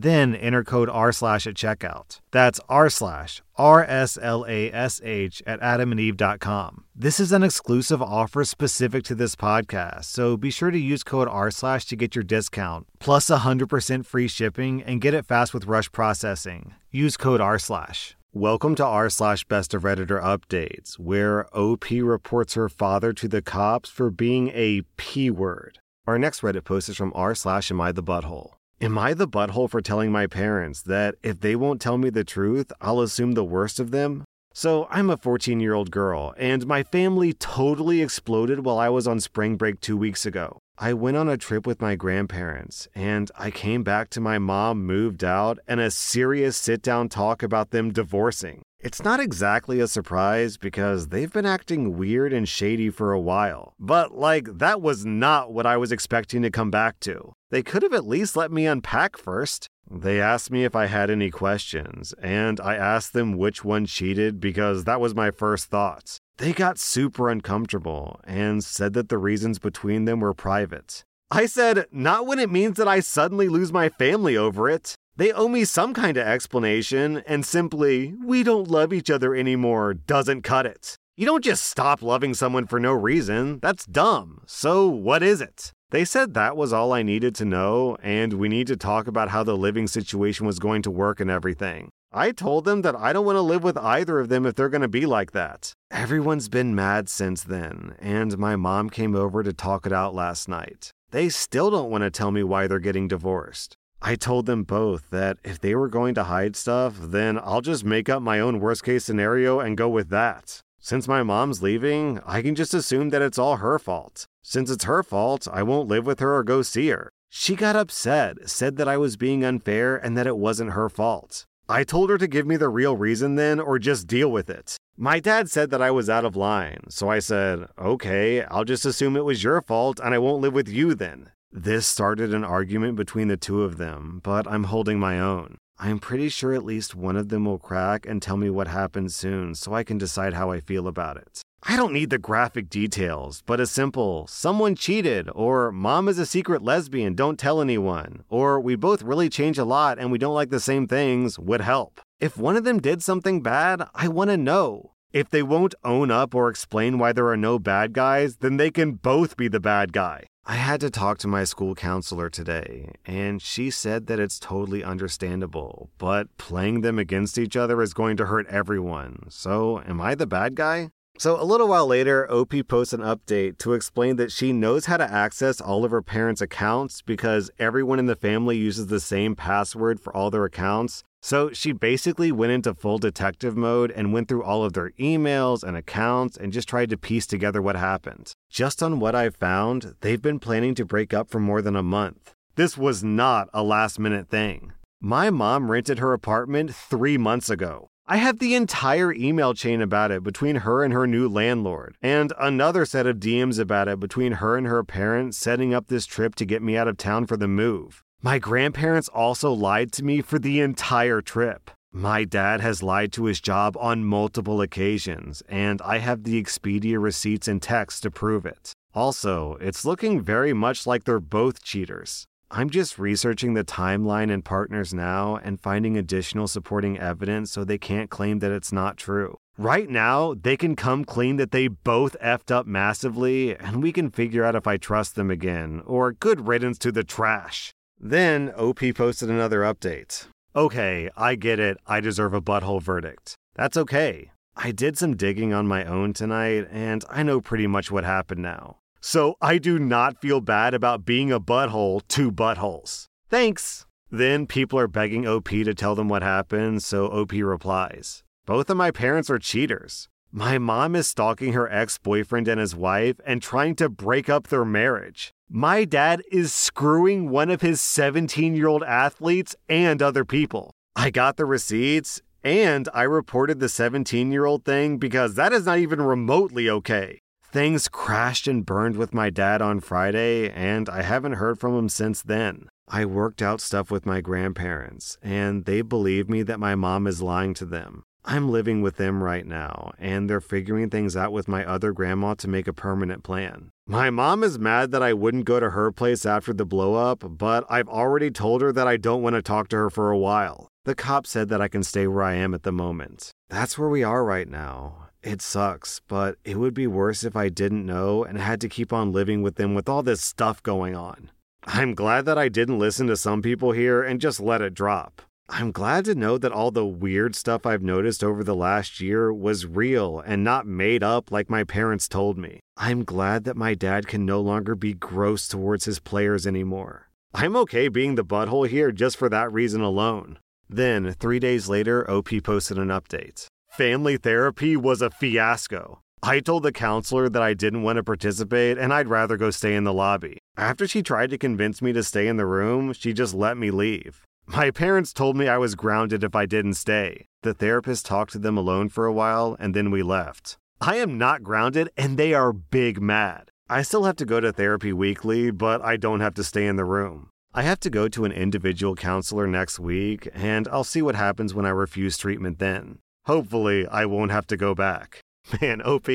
Then enter code R slash at checkout. That's R slash R S L A S H at adamandeve.com. This is an exclusive offer specific to this podcast, so be sure to use code R slash to get your discount, plus 100% free shipping, and get it fast with rush processing. Use code R slash. Welcome to r slash best of Redditor updates, where OP reports her father to the cops for being a P word. Our next Reddit post is from r slash am I the butthole. Am I the butthole for telling my parents that if they won't tell me the truth, I'll assume the worst of them? So, I'm a 14 year old girl, and my family totally exploded while I was on spring break two weeks ago. I went on a trip with my grandparents, and I came back to my mom moved out and a serious sit down talk about them divorcing. It's not exactly a surprise because they've been acting weird and shady for a while. But, like, that was not what I was expecting to come back to. They could have at least let me unpack first. They asked me if I had any questions, and I asked them which one cheated because that was my first thoughts. They got super uncomfortable and said that the reasons between them were private. I said, not when it means that I suddenly lose my family over it. They owe me some kind of explanation, and simply, we don't love each other anymore doesn't cut it. You don't just stop loving someone for no reason. That's dumb. So, what is it? They said that was all I needed to know, and we need to talk about how the living situation was going to work and everything. I told them that I don't want to live with either of them if they're going to be like that. Everyone's been mad since then, and my mom came over to talk it out last night. They still don't want to tell me why they're getting divorced. I told them both that if they were going to hide stuff, then I'll just make up my own worst case scenario and go with that. Since my mom's leaving, I can just assume that it's all her fault. Since it's her fault, I won't live with her or go see her. She got upset, said that I was being unfair and that it wasn't her fault. I told her to give me the real reason then or just deal with it. My dad said that I was out of line, so I said, okay, I'll just assume it was your fault and I won't live with you then. This started an argument between the two of them, but I'm holding my own. I'm pretty sure at least one of them will crack and tell me what happened soon so I can decide how I feel about it. I don't need the graphic details, but a simple, someone cheated, or mom is a secret lesbian, don't tell anyone, or we both really change a lot and we don't like the same things would help. If one of them did something bad, I want to know. If they won't own up or explain why there are no bad guys, then they can both be the bad guy. I had to talk to my school counselor today, and she said that it's totally understandable, but playing them against each other is going to hurt everyone. So, am I the bad guy? So, a little while later, OP posts an update to explain that she knows how to access all of her parents' accounts because everyone in the family uses the same password for all their accounts. So she basically went into full detective mode and went through all of their emails and accounts and just tried to piece together what happened. Just on what I've found, they've been planning to break up for more than a month. This was not a last minute thing. My mom rented her apartment three months ago. I have the entire email chain about it between her and her new landlord, and another set of DMs about it between her and her parents setting up this trip to get me out of town for the move. My grandparents also lied to me for the entire trip. My dad has lied to his job on multiple occasions, and I have the Expedia receipts and texts to prove it. Also, it's looking very much like they're both cheaters. I'm just researching the timeline and partners now and finding additional supporting evidence so they can't claim that it's not true. Right now, they can come clean that they both effed up massively, and we can figure out if I trust them again, or good riddance to the trash. Then OP posted another update. Okay, I get it. I deserve a butthole verdict. That's okay. I did some digging on my own tonight, and I know pretty much what happened now. So I do not feel bad about being a butthole to buttholes. Thanks. Then people are begging OP to tell them what happened, so OP replies Both of my parents are cheaters. My mom is stalking her ex boyfriend and his wife and trying to break up their marriage. My dad is screwing one of his 17 year old athletes and other people. I got the receipts and I reported the 17 year old thing because that is not even remotely okay. Things crashed and burned with my dad on Friday, and I haven't heard from him since then. I worked out stuff with my grandparents, and they believe me that my mom is lying to them. I'm living with them right now, and they're figuring things out with my other grandma to make a permanent plan. My mom is mad that I wouldn't go to her place after the blowup, but I've already told her that I don't want to talk to her for a while. The cop said that I can stay where I am at the moment. That's where we are right now. It sucks, but it would be worse if I didn't know and had to keep on living with them with all this stuff going on. I'm glad that I didn't listen to some people here and just let it drop. I'm glad to know that all the weird stuff I've noticed over the last year was real and not made up like my parents told me. I'm glad that my dad can no longer be gross towards his players anymore. I'm okay being the butthole here just for that reason alone. Then, three days later, OP posted an update. Family therapy was a fiasco. I told the counselor that I didn't want to participate and I'd rather go stay in the lobby. After she tried to convince me to stay in the room, she just let me leave. My parents told me I was grounded if I didn't stay. The therapist talked to them alone for a while, and then we left. I am not grounded, and they are big mad. I still have to go to therapy weekly, but I don't have to stay in the room. I have to go to an individual counselor next week, and I'll see what happens when I refuse treatment then. Hopefully, I won't have to go back. Man, OP,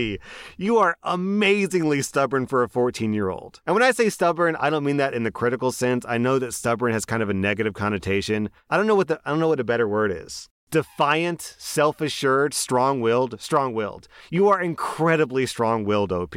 you are amazingly stubborn for a 14 year old. And when I say stubborn, I don't mean that in the critical sense. I know that stubborn has kind of a negative connotation. I don't know what the I don't know what a better word is. Defiant, self assured, strong willed, strong willed. You are incredibly strong willed, OP.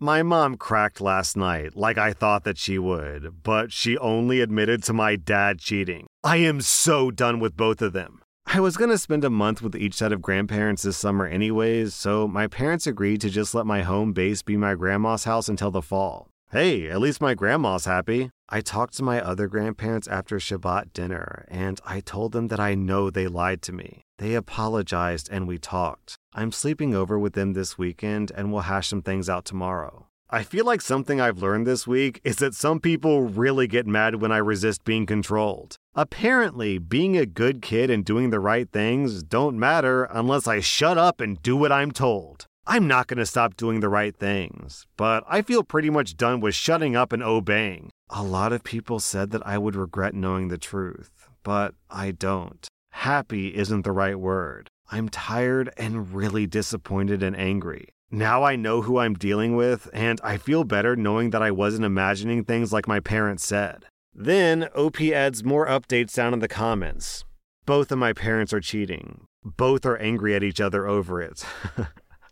My mom cracked last night like I thought that she would, but she only admitted to my dad cheating. I am so done with both of them. I was going to spend a month with each set of grandparents this summer, anyways, so my parents agreed to just let my home base be my grandma's house until the fall. Hey, at least my grandma's happy. I talked to my other grandparents after Shabbat dinner, and I told them that I know they lied to me. They apologized and we talked. I'm sleeping over with them this weekend and we'll hash some things out tomorrow. I feel like something I've learned this week is that some people really get mad when I resist being controlled. Apparently, being a good kid and doing the right things don't matter unless I shut up and do what I'm told. I'm not going to stop doing the right things, but I feel pretty much done with shutting up and obeying. A lot of people said that I would regret knowing the truth, but I don't. Happy isn't the right word. I'm tired and really disappointed and angry. Now I know who I'm dealing with, and I feel better knowing that I wasn't imagining things like my parents said. Then OP adds more updates down in the comments. Both of my parents are cheating. Both are angry at each other over it.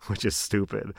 Which is stupid.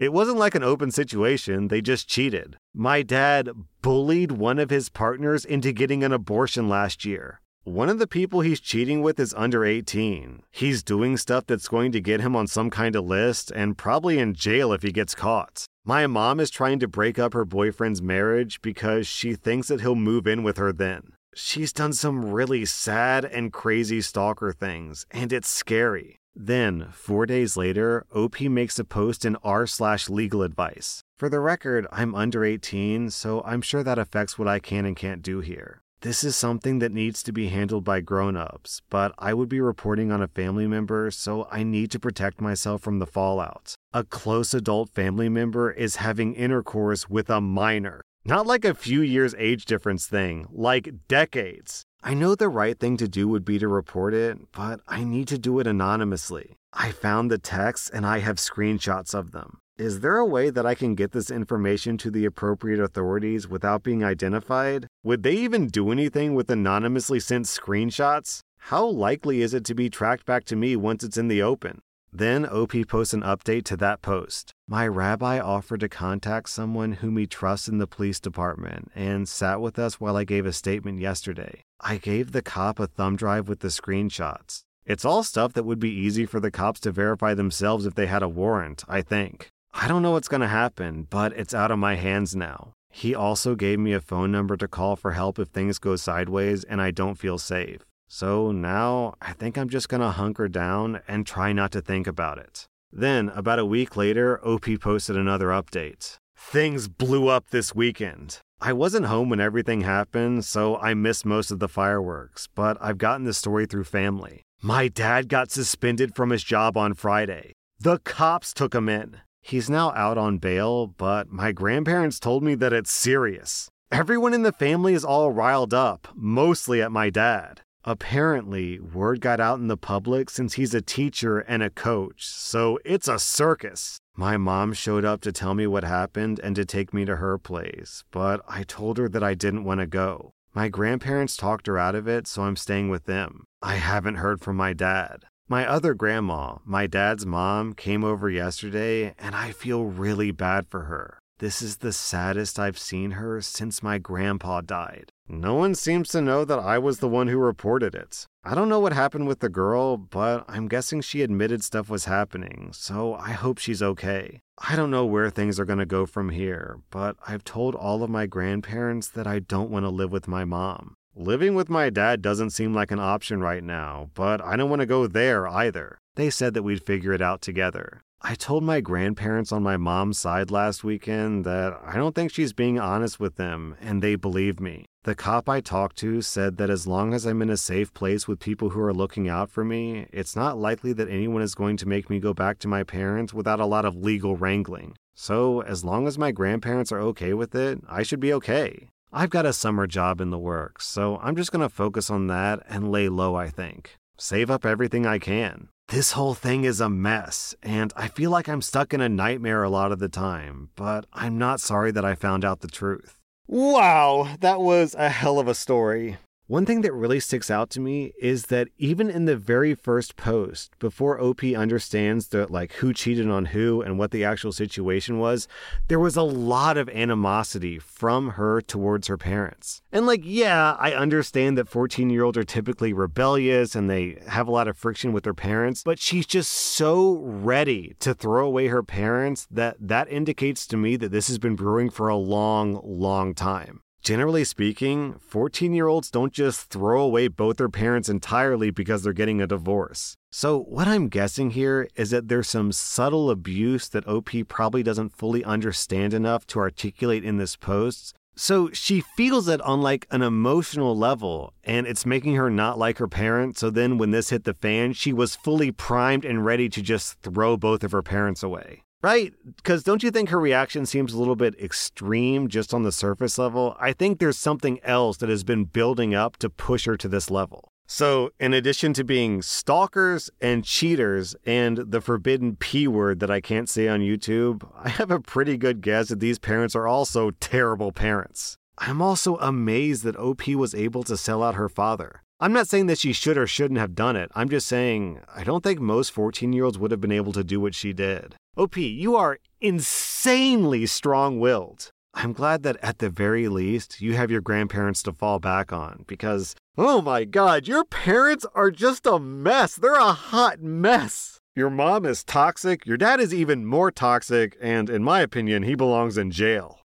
It wasn't like an open situation, they just cheated. My dad bullied one of his partners into getting an abortion last year. One of the people he's cheating with is under 18. He's doing stuff that's going to get him on some kind of list and probably in jail if he gets caught. My mom is trying to break up her boyfriend's marriage because she thinks that he'll move in with her then. She's done some really sad and crazy stalker things, and it's scary. Then, four days later, OP makes a post in r slash legal advice. For the record, I'm under 18, so I'm sure that affects what I can and can't do here. This is something that needs to be handled by grown ups, but I would be reporting on a family member, so I need to protect myself from the fallout. A close adult family member is having intercourse with a minor. Not like a few years age difference thing, like decades. I know the right thing to do would be to report it, but I need to do it anonymously. I found the texts and I have screenshots of them. Is there a way that I can get this information to the appropriate authorities without being identified? Would they even do anything with anonymously sent screenshots? How likely is it to be tracked back to me once it's in the open? Then OP posts an update to that post. My rabbi offered to contact someone whom he trusts in the police department and sat with us while I gave a statement yesterday. I gave the cop a thumb drive with the screenshots. It's all stuff that would be easy for the cops to verify themselves if they had a warrant, I think. I don't know what's going to happen, but it's out of my hands now. He also gave me a phone number to call for help if things go sideways and I don't feel safe. So now I think I'm just going to hunker down and try not to think about it. Then, about a week later, OP posted another update. Things blew up this weekend. I wasn't home when everything happened, so I missed most of the fireworks, but I've gotten the story through family. My dad got suspended from his job on Friday. The cops took him in. He's now out on bail, but my grandparents told me that it's serious. Everyone in the family is all riled up, mostly at my dad. Apparently, word got out in the public since he's a teacher and a coach, so it's a circus. My mom showed up to tell me what happened and to take me to her place, but I told her that I didn't want to go. My grandparents talked her out of it, so I'm staying with them. I haven't heard from my dad. My other grandma, my dad's mom, came over yesterday, and I feel really bad for her. This is the saddest I've seen her since my grandpa died. No one seems to know that I was the one who reported it. I don't know what happened with the girl, but I'm guessing she admitted stuff was happening, so I hope she's okay. I don't know where things are going to go from here, but I've told all of my grandparents that I don't want to live with my mom. Living with my dad doesn't seem like an option right now, but I don't want to go there either. They said that we'd figure it out together. I told my grandparents on my mom's side last weekend that I don't think she's being honest with them, and they believe me. The cop I talked to said that as long as I'm in a safe place with people who are looking out for me, it's not likely that anyone is going to make me go back to my parents without a lot of legal wrangling. So, as long as my grandparents are okay with it, I should be okay. I've got a summer job in the works, so I'm just going to focus on that and lay low, I think. Save up everything I can. This whole thing is a mess, and I feel like I'm stuck in a nightmare a lot of the time, but I'm not sorry that I found out the truth. Wow, that was a hell of a story. One thing that really sticks out to me is that even in the very first post, before OP understands like who cheated on who and what the actual situation was, there was a lot of animosity from her towards her parents. And like, yeah, I understand that 14-year-olds are typically rebellious and they have a lot of friction with their parents, but she's just so ready to throw away her parents that that indicates to me that this has been brewing for a long, long time. Generally speaking, 14 year olds don't just throw away both their parents entirely because they're getting a divorce. So, what I'm guessing here is that there's some subtle abuse that OP probably doesn't fully understand enough to articulate in this post. So, she feels it on like an emotional level, and it's making her not like her parents. So, then when this hit the fan, she was fully primed and ready to just throw both of her parents away. Right? Because don't you think her reaction seems a little bit extreme just on the surface level? I think there's something else that has been building up to push her to this level. So, in addition to being stalkers and cheaters and the forbidden P word that I can't say on YouTube, I have a pretty good guess that these parents are also terrible parents. I'm also amazed that OP was able to sell out her father. I'm not saying that she should or shouldn't have done it. I'm just saying I don't think most 14 year olds would have been able to do what she did. OP, you are insanely strong willed. I'm glad that at the very least you have your grandparents to fall back on because, oh my god, your parents are just a mess. They're a hot mess. Your mom is toxic, your dad is even more toxic, and in my opinion, he belongs in jail.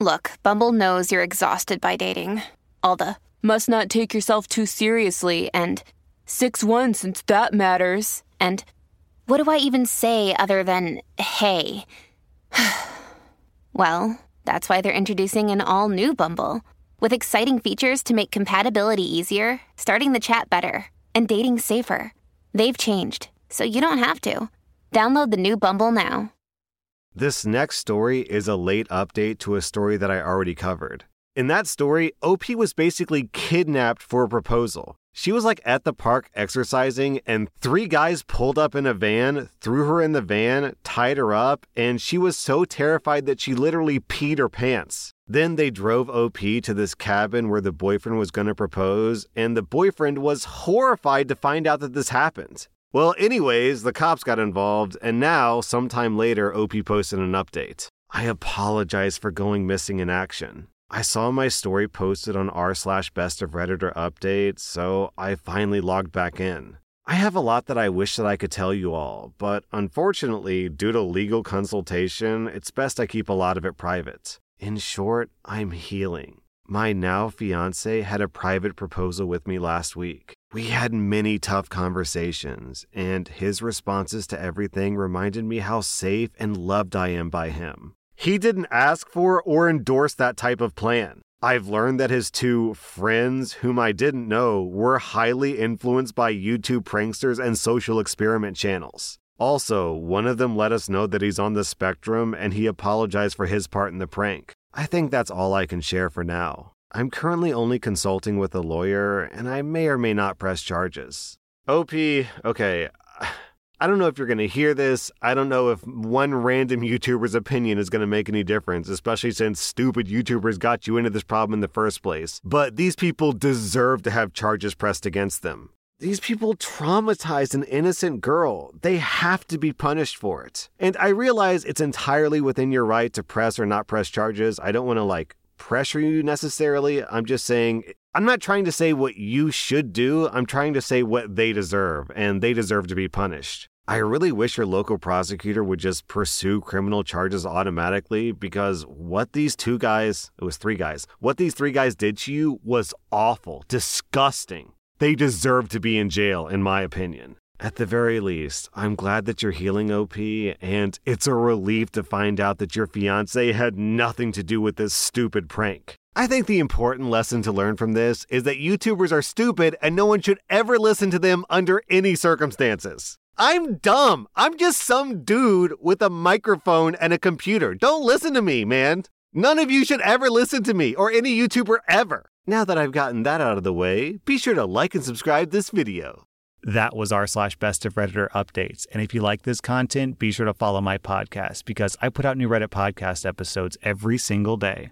Look, Bumble knows you're exhausted by dating. All the must not take yourself too seriously and 6 1 since that matters. And what do I even say other than hey? well, that's why they're introducing an all new Bumble with exciting features to make compatibility easier, starting the chat better, and dating safer. They've changed, so you don't have to. Download the new Bumble now. This next story is a late update to a story that I already covered. In that story, OP was basically kidnapped for a proposal. She was like at the park exercising, and three guys pulled up in a van, threw her in the van, tied her up, and she was so terrified that she literally peed her pants. Then they drove OP to this cabin where the boyfriend was going to propose, and the boyfriend was horrified to find out that this happened. Well, anyways, the cops got involved, and now, sometime later, OP posted an update. I apologize for going missing in action. I saw my story posted on r slash best of Redditor update, so I finally logged back in. I have a lot that I wish that I could tell you all, but unfortunately, due to legal consultation, it's best I keep a lot of it private. In short, I'm healing. My now fiance had a private proposal with me last week. We had many tough conversations, and his responses to everything reminded me how safe and loved I am by him. He didn't ask for or endorse that type of plan. I've learned that his two friends, whom I didn't know, were highly influenced by YouTube pranksters and social experiment channels. Also, one of them let us know that he's on the spectrum and he apologized for his part in the prank. I think that's all I can share for now. I'm currently only consulting with a lawyer and I may or may not press charges. OP, okay. I don't know if you're going to hear this. I don't know if one random YouTuber's opinion is going to make any difference, especially since stupid YouTubers got you into this problem in the first place. But these people deserve to have charges pressed against them. These people traumatized an innocent girl. They have to be punished for it. And I realize it's entirely within your right to press or not press charges. I don't want to like pressure you necessarily. I'm just saying, I'm not trying to say what you should do. I'm trying to say what they deserve, and they deserve to be punished. I really wish your local prosecutor would just pursue criminal charges automatically because what these two guys, it was three guys, what these three guys did to you was awful, disgusting. They deserve to be in jail, in my opinion. At the very least, I'm glad that you're healing OP, and it's a relief to find out that your fiance had nothing to do with this stupid prank. I think the important lesson to learn from this is that YouTubers are stupid and no one should ever listen to them under any circumstances. I'm dumb. I'm just some dude with a microphone and a computer. Don't listen to me, man. None of you should ever listen to me or any YouTuber ever. Now that I've gotten that out of the way, be sure to like and subscribe this video. That was r slash best of Redditor updates. And if you like this content, be sure to follow my podcast because I put out new Reddit podcast episodes every single day.